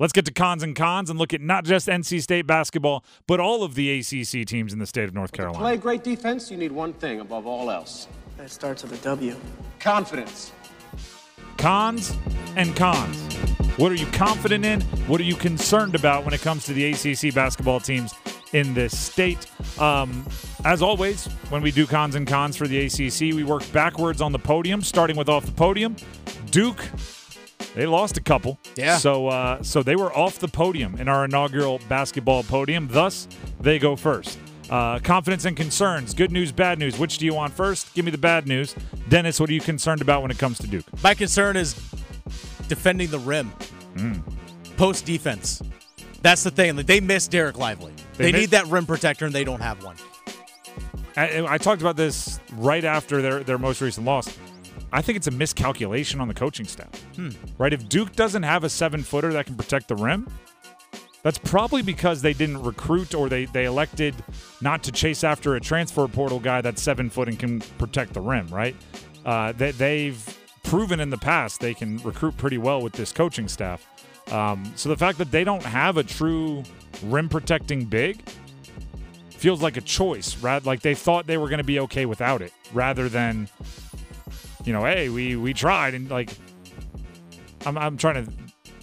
Let's get to cons and cons and look at not just NC State basketball, but all of the ACC teams in the state of North To Carolina. play great defense, you need one thing above all else That starts with a W. confidence. Cons and cons. What are you confident in? What are you concerned about when it comes to the ACC basketball teams in this state? Um, as always, when we do cons and cons for the ACC, we work backwards on the podium, starting with off the podium. Duke, they lost a couple. Yeah. So, uh, so they were off the podium in our inaugural basketball podium. Thus, they go first. Uh, confidence and concerns. Good news, bad news. Which do you want first? Give me the bad news. Dennis, what are you concerned about when it comes to Duke? My concern is defending the rim. Hmm. Post defense. That's the thing. Like they miss Dereck Lively. They They, miss- need that rim protector, and they don't have one. I, I talked about this right after their, their most recent loss. I think it's a miscalculation on the coaching staff. Right? If Duke doesn't have a seven footer that can protect the rim, that's probably because they didn't recruit or they, they elected not to chase after a transfer portal guy that's seven foot and can protect the rim, right? Uh, they, they've proven in the past they can recruit pretty well with this coaching staff. Um, so the fact that they don't have a true rim protecting big feels like a choice, right? Like they thought they were going to be okay without it, rather than, you know, hey, we we tried and like, I'm I'm trying to.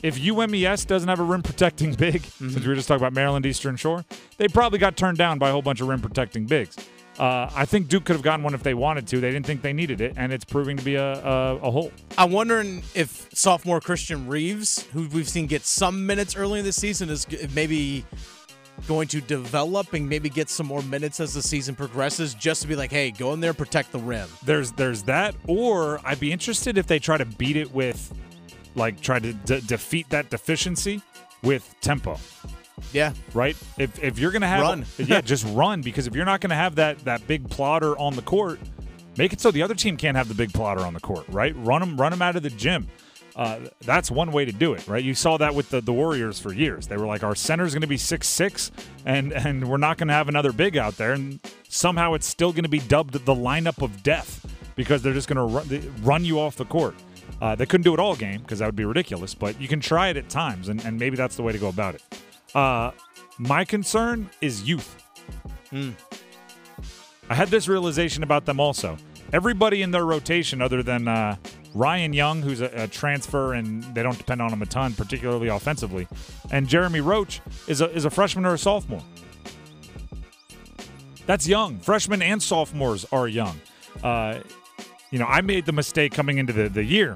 If UMES doesn't have a rim protecting big, since we were just talking about Maryland Eastern Shore, they probably got turned down by a whole bunch of rim protecting bigs. Uh, I think Duke could have gotten one if they wanted to. They didn't think they needed it, and it's proving to be a, a, a hole. I'm wondering if sophomore Christian Reeves, who we've seen get some minutes early in the season, is maybe going to develop and maybe get some more minutes as the season progresses, just to be like, hey, go in there, protect the rim. there's there's that or i'd be interested if they try to beat it with like try to de- defeat that deficiency with tempo. Yeah, right? If if you're gonna have Run. yeah just run because if you're not gonna have that that big plotter on the court make it so the other team can't have the big plotter on the court right? Run them run them out of the gym uh, that's one way to do it, right? You saw that with the, the Warriors for years. They were like, our center's going to be six six, and and we're not going to have another big out there, and somehow it's still going to be dubbed the lineup of death because they're just going to run, run you off the court. Uh, they couldn't do it all game because that would be ridiculous, but you can try it at times, and, and maybe that's the way to go about it. Uh, my concern is youth. I had this realization about them also. Everybody in their rotation, other than uh, Ryan Young, who's a, a transfer and they don't depend on him a ton, particularly offensively, and Jeremy Roach is a, is a freshman or a sophomore. That's young. Freshmen and sophomores are young. Uh, you know, I made the mistake coming into the, the year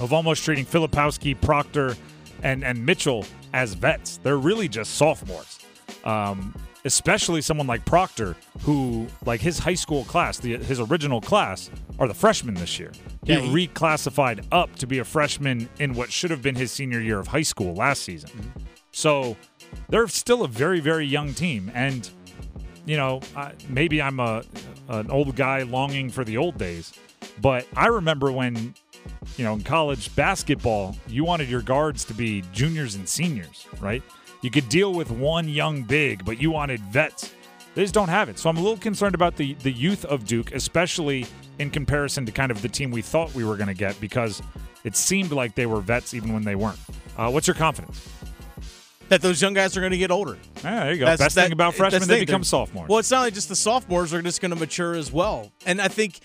of almost treating Filipowski, Proctor, and, and Mitchell as vets. They're really just sophomores. Um, especially someone like Proctor, who, like his high school class, the, his original class, are the freshmen this year. He Yeah, he- reclassified up to be a freshman in what should have been his senior year of high school last season. Mm-hmm. So they're still a very, very young team. And, you know, I, maybe I'm a an old guy longing for the old days, but I remember when, you know, in college basketball, you wanted your guards to be juniors and seniors, right? You could deal with one young big, but you wanted vets. They just don't have it. So I'm a little concerned about the the youth of Duke, especially in comparison to kind of the team we thought we were going to get, because it seemed like they were vets even when they weren't. Uh, what's your confidence? that those young guys are going to get older. Ah, there you go. That's- Best that- thing about freshmen, the they thing. become sophomores. Well, it's not like just the sophomores are just going to mature as well. And I think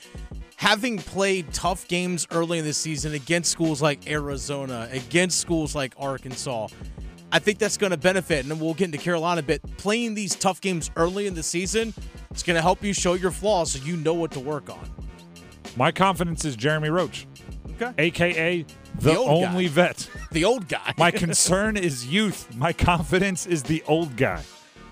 having played tough games early in the season against schools like Arizona, against schools like Arkansas, I think that's going to benefit. And we'll get into Carolina a bit. Playing these tough games early in the season, it's going to help you show your flaws so you know what to work on. My confidence is Jeremy Roach, Okay. aka the, The old guy. only vet. The old guy. My concern is youth. My confidence is the old guy.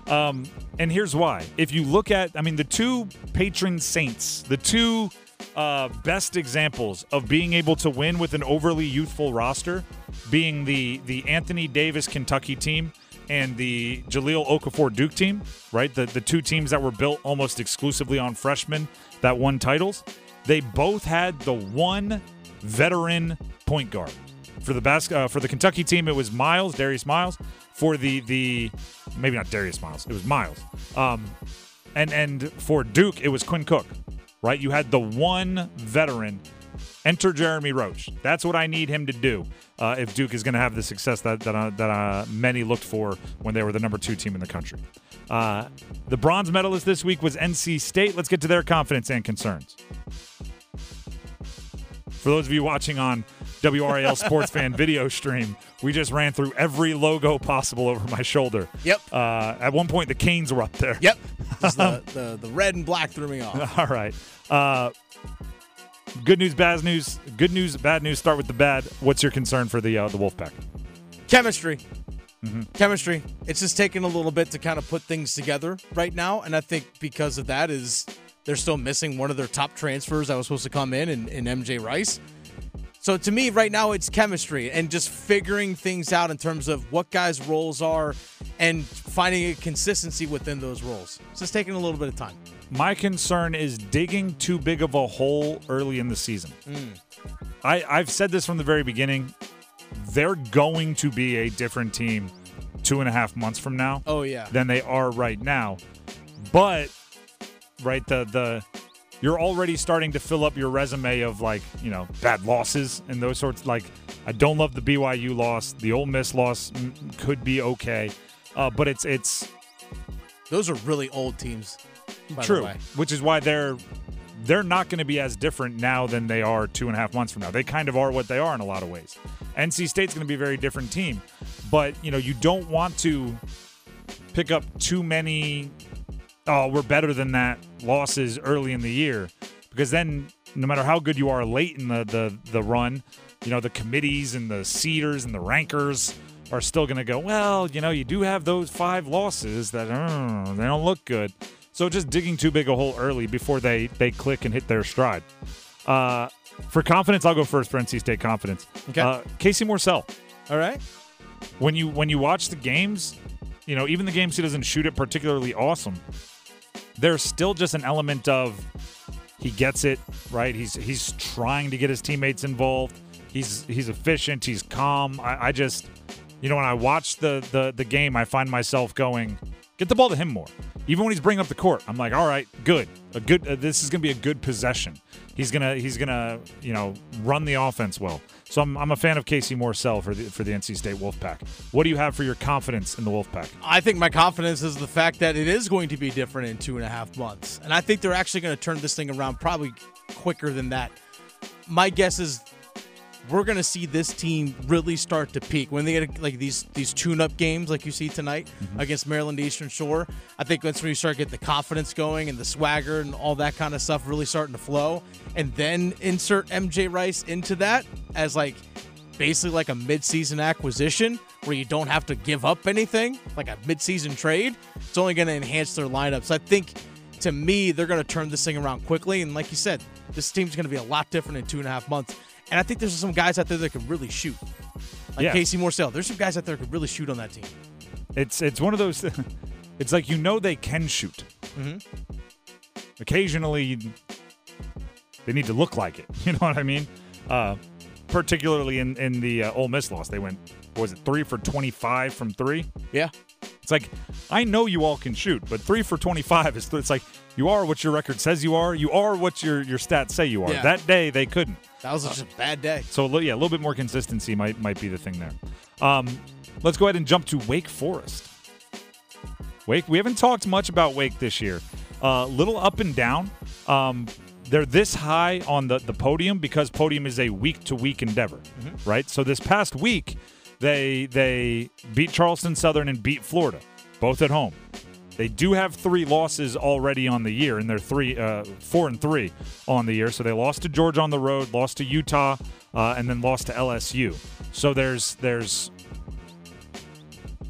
Um, and here's why. If you look at, I mean, the two patron saints, the two uh, best examples of being able to win with an overly youthful roster, being the the Anthony Davis Kentucky team and the Jahlil Okafor Duke team, right? The the two teams that were built almost exclusively on freshmen that won titles. They both had the one veteran point guard. For the bas- uh, for the Kentucky team, it was Miles, Darius Miles. For the the maybe not Darius Miles, it was Miles. Um, and and for Duke, it was Quinn Cook, right? You had the one veteran Enter Jeremy Roach. That's what I need him to do uh, if Duke is going to have the success that that, uh, that uh, many looked for when they were the number two team in the country. Uh, the bronze medalist this week was NC State. Let's get to their confidence and concerns. For those of you watching on WRAL Sports Fan video stream, we just ran through every logo possible over my shoulder. Yep. Uh, at one point, the Canes were up there. Yep. the, the, the red and black threw me off. All right. Uh, good news, bad news. Good news, bad news. Start with the bad. What's your concern for the uh, the Wolfpack? Chemistry. Chemistry. It's just taking a little bit to kind of put things together right now, and I think because of that is they're still missing one of their top transfers that was supposed to come in, in, in MJ Rice. So to me, right now, it's chemistry and just figuring things out in terms of what guys' roles are and finding a consistency within those roles. It's just taking a little bit of time. My concern is digging too big of a hole early in the season. Mm. I, I've said this from the very beginning. They're going to be a different team two and a half months from now Oh yeah. than they are right now. But right, the the you're already starting to fill up your resume of like you know bad losses and those sorts. Like I don't love the BYU loss. The Ole Miss loss could be okay, uh, but it's it's Those are really old teams. By The true, way. which is why they're they're not going to be as different now than they are two and a half months from now. They kind of are what they are in a lot of ways. NC State's going to be a very different team, but you know you don't want to pick up too many. Oh, we're better than that losses early in the year, because then no matter how good you are late in the the the run, you know the committees and the seeders and the rankers are still going to go. Well, you know you do have those five losses that uh, they don't look good. So just digging too big a hole early before they they click and hit their stride. Uh, for confidence, I'll go first for NC State confidence. Okay. Uh, Casey Morsell. All right. when you when you watch the games, you know, even the games he doesn't shoot it particularly awesome, there's still just an element of he gets it, right? He's he's trying to get his teammates involved. He's he's efficient, he's calm. I, I just you know, when I watch the, the the game, I find myself going, get the ball to him more. Even when he's bringing up the court, I'm like, all right, good, a good. Uh, this is gonna be a good possession. He's gonna he's gonna you know run the offense well. So I'm, I'm a fan of Casey Morsell for the for the NC State Wolfpack. What do you have for your confidence in the Wolfpack? I think my confidence is the fact that it is going to be different in two and a half months. And I think they're actually going to turn this thing around probably quicker than that. My guess is we're going to see this team really start to peak when they get like these these tune-up games like you see tonight mm-hmm. against Maryland Eastern Shore. I think that's when you start get the confidence going and the swagger and all that kind of stuff really starting to flow. And then insert MJ Rice into that as like basically like a mid-season acquisition where you don't have to give up anything, like a mid-season trade. It's only going to enhance their lineups. I think, to me, they're going to turn this thing around quickly. And like you said, this team's going to be a lot different in two and a half months. And I think there's some guys out there that can really shoot, like Yeah. Casey Morsell. There's some guys out there that can really shoot on that team. It's it's one of those. It's like you know they can shoot. Occasionally, they need to look like it. You know what I mean? Uh, particularly in in the uh, Ole Miss loss, they went what was it three for twenty five from three. Yeah. It's like I know you all can shoot, but three for twenty five is. It's like you are what your record says you are. You are what your your stats say you are. Yeah. That day they couldn't. That was just a bad day. So yeah, a little bit more consistency might might be the thing there. Um, let's go ahead and jump to Wake Forest. Wake, we haven't talked much about Wake this year. A uh, little up and down. Um, they're this high on the, the podium because podium is a week to week endeavor, right? So this past week, they they beat Charleston Southern and beat Florida, both at home. They do have three losses already on the year, and they're three, uh, four and three on the year. So they lost to Georgia on the road, lost to Utah, uh, and then lost to LSU. So there's there's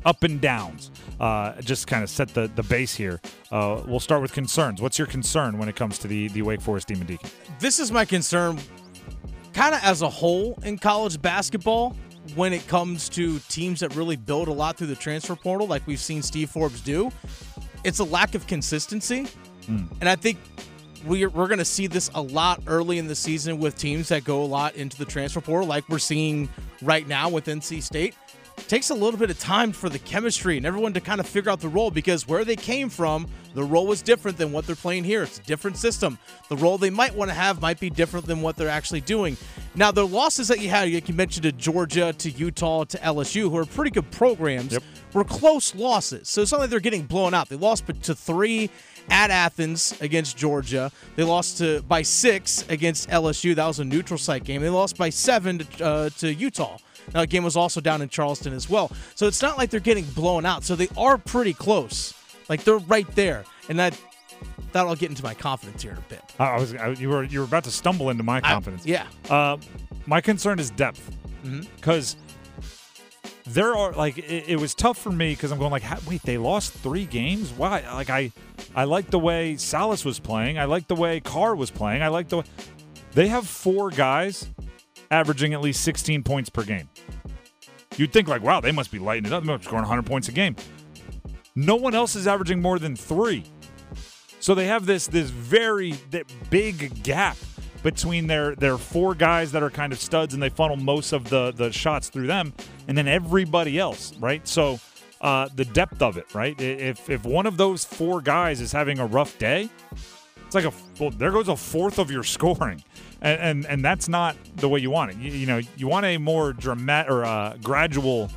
up and downs. Uh, just kind of set the, the base here. Uh, we'll start with concerns. What's your concern when it comes to the, the Wake Forest Demon Deacon? this is my concern kind of as a whole in college basketball when it comes to teams that really build a lot through the transfer portal like we've seen Steve Forbes do it's a lack of consistency. Hmm. And I think we're, we're going to see this a lot early in the season with teams that go a lot into the transfer portal like we're seeing right now with NC State takes a little bit of time for the chemistry and everyone to kind of figure out the role because where they came from, the role was different than what they're playing here. It's a different system. The role they might want to have might be different than what they're actually doing. Now, the losses that you had, like you mentioned to Georgia, to Utah, to LSU, who are pretty good programs, Yep. were close losses. So it's not like they're getting blown out. They lost to three at Athens against Georgia. They lost to by six against LSU. That was a neutral site game. They lost by seven to, uh, to Utah. Now, the game was also down in Charleston as well. So it's not like they're getting blown out. So they are pretty close. Like they're right there. And that that'll get into my confidence here in a bit. I I was I, you were you were about to stumble into my confidence. yeah. Uh, my concern is depth because there are like it, it was tough for me because I'm going like, wait, they lost three games. Why? Like I, I like the way Sallis was playing. I like the way Carr was playing. I like the way they have four guys averaging at least 16 points per game. You'd think like, wow, they must be lighting it up. They scoring 100 points a game. No one else is averaging more than three. So they have this this very big gap between their their four guys that are kind of studs and they funnel most of the the shots through them, and then everybody else, right? So uh, the depth of it, right? If if one of those four guys is having a rough day, it's like a well, there goes a fourth of your scoring, and and, and that's not the way you want it. You, you know, you want a more dramatic or uh, gradual.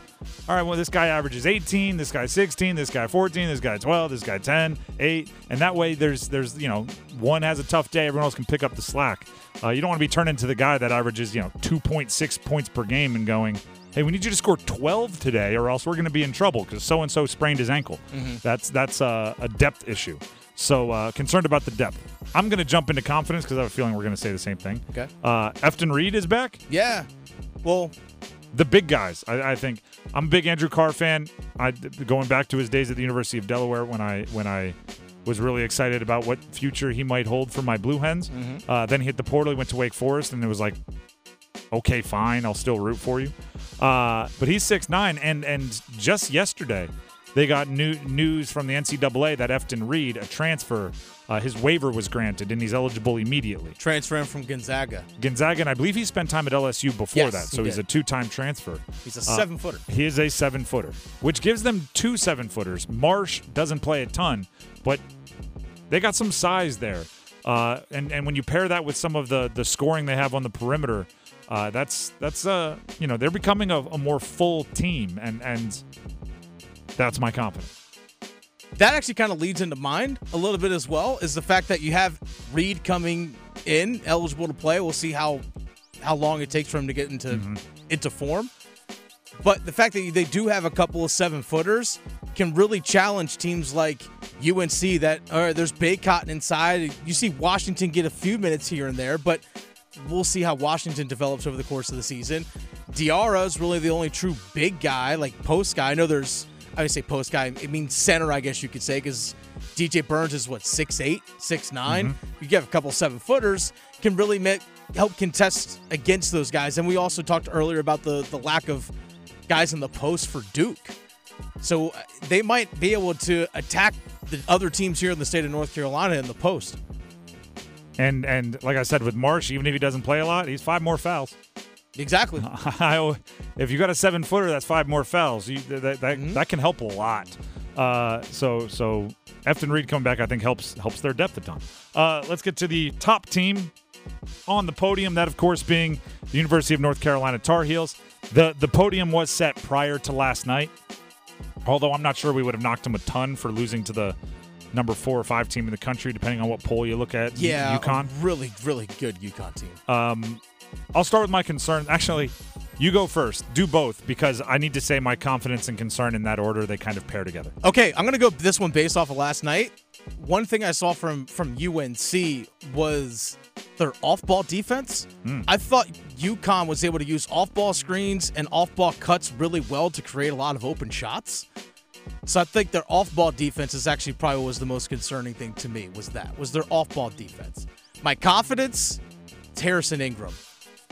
All right, well, this guy averages 18, this guy 16, this guy 14, this guy 12, this guy 10, 8, and that way there's there's you know one has a tough day, everyone else can pick up the slack. Uh, you don't want to be turned into the guy that averages you know 2.6 points per game and going, hey, we need you to score 12 today, or else we're going to be in trouble because so and so sprained his ankle. That's that's uh, a depth issue. So uh, concerned about the depth. I'm going to jump into confidence because I have a feeling we're going to say the same thing. Okay. Uh, Efton Reid is back. Yeah. Well, The big guys. I, I think I'm a big Andrew Carr fan. I going back to his days at the University of Delaware when I when I was really excited about what future he might hold for my Blue Hens. Uh, then he hit the portal. He went to Wake Forest, and it was like, okay, fine, I'll still root for you. Uh, but he's six nine, and and just yesterday they got new news from the NCAA that Efton Reid, a transfer, uh, his waiver was granted, and he's eligible immediately. transferring from Gonzaga. Gonzaga, and I believe he spent time at LSU before Yes, that, he so he's a two-time transfer. He's a Uh, seven footer. He is a seven footer, which gives them two seven footers. Marsh doesn't play a ton, but they got some size there. Uh, and and when you pair that with some of the the scoring they have on the perimeter, uh, that's that's uh you know they're becoming a, a more full team, and and that's my confidence. that actually kind of leads into mine a little bit as well is the fact that you have Reid coming in eligible to play. We'll see how how long it takes for him to get into mm-hmm. into form. But the fact that they do have a couple of seven footers can really challenge teams like UNC that all right, there's Bacot inside. You see Washington get a few minutes here and there, but we'll see how Washington develops over the course of the season. Diarra is really the only true big guy, like post guy. I know there's I would say post guy. It means center, I guess you could say, because DJ Burns is what six eight, six nine. You get a couple seven footers can really make, help contest against those guys. And we also talked earlier about the the lack of guys in the post for Duke. So uh, they might be able to attack the other teams here in the state of North Carolina in the post. And and like I said with Marsh, even if he doesn't play a lot, he's five more fouls. Exactly. If you got a seven footer, that's five more fouls. You, that that, Mm-hmm. that can help a lot. Uh, so so Efton Reid coming back, I think helps helps their depth a ton. Uh, let's get to the top team on the podium. That of course being the University of North Carolina Tar Heels. The the podium was set prior to last night. Although I'm not sure we would have knocked them a ton for losing to the number four or five team in the country, depending on what poll you look at. Yeah, UConn. really, really good UConn team. Um, I'll start with my concern. Actually, you go first. Do both because I need to say my confidence and concern in that order. They kind of pair together. Okay, I'm gonna go this one based off of last night. One thing I saw from from UNC was their off-ball defense. Hmm. I thought UConn was able to use off-ball screens and off-ball cuts really well to create a lot of open shots. So I think their off-ball defense is actually probably what was the most concerning thing to me was that was their off-ball defense. My confidence, Harrison Ingram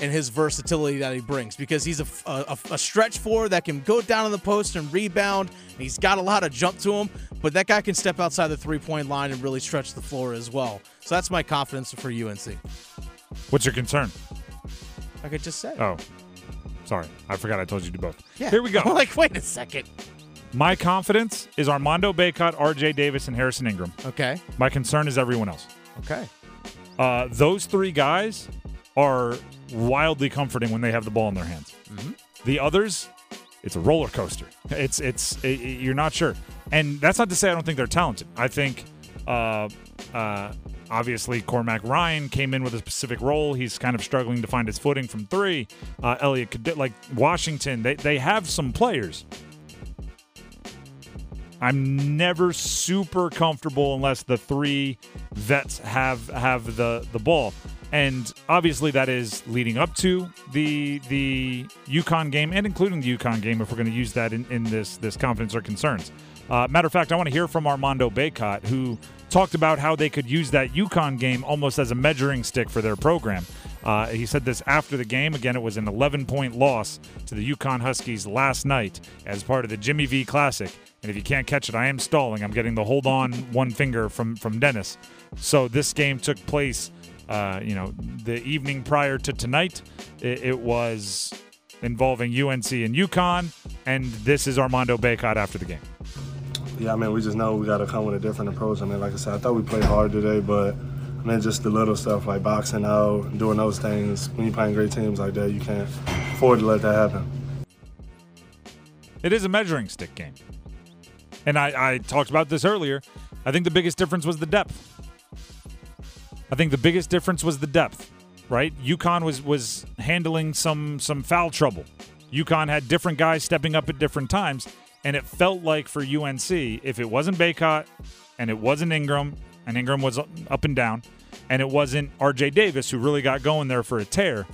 and his versatility that he brings because he's a, a, a stretch four that can go down on the post and rebound. And he's got a lot of jump to him, but that guy can step outside the three-point line and really stretch the floor as well. So that's my confidence for UNC. What's your concern? Like I just said. Oh, Sorry, I forgot I told you to both. Yeah. Here we go. I'm like, wait a second. My confidence is Armando Bacot, R.J. Davis, and Harrison Ingram. Okay. My concern is everyone else. Okay. Uh, those three guys are wildly comforting when they have the ball in their hands. The others, it's a roller coaster. It's it's it, it- you're not sure, and that's not to say I don't think they're talented. I think, uh, uh, obviously Cormac Ryan came in with a specific role. He's kind of struggling to find his footing from three. Uh, Elliot, like Washington, they they have some players. I'm never super comfortable unless the three vets have have the the ball. And obviously that is leading up to the the UConn game and including the UConn game if we're going to use that in, in this this confidence or concerns. Uh, matter of fact, I want to hear from Armando Bacot, who talked about how they could use that UConn game almost as a measuring stick for their program. Uh, he said this after the game. Again, it was an 11 point loss to the UConn Huskies last night as part of the Jimmy V Classic. And if you can't catch it, I am stalling. I'm getting the hold on one finger from from Dennis. So this game took place, uh, you know, the evening prior to tonight. It, it was involving UNC and UConn, and this is Armando Bacot after the game. Yeah, I mean, we just know we got to come with a different approach. I mean, like I said, I thought we played hard today, but I mean, just the little stuff like boxing out, doing those things. When you're playing great teams like that, you can't afford to let that happen. It is a measuring stick game. And I, I talked about this earlier. I think the biggest difference was the depth. I think the biggest difference was the depth, right? UConn was was handling some some foul trouble. UConn had different guys stepping up at different times, and it felt like for UNC, if it wasn't Bacot and it wasn't Ingram, and Ingram was up and down, and it wasn't RJ Davis who really got going there for a tear,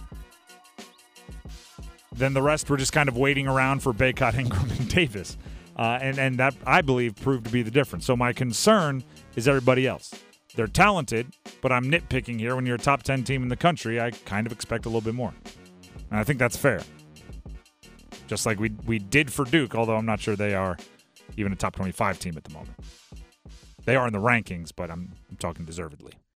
then the rest were just kind of waiting around for Bacot, Ingram, and Davis. Uh, and, and that, I believe, proved to be the difference. So my concern is everybody else. They're talented, but I'm nitpicking here. When you're a top 10 team in the country, I kind of expect a little bit more. And I think that's fair. Just like we, we did for Duke, although I'm not sure they are even a top 25 team at the moment. They are in the rankings, but I'm, I'm talking deservedly.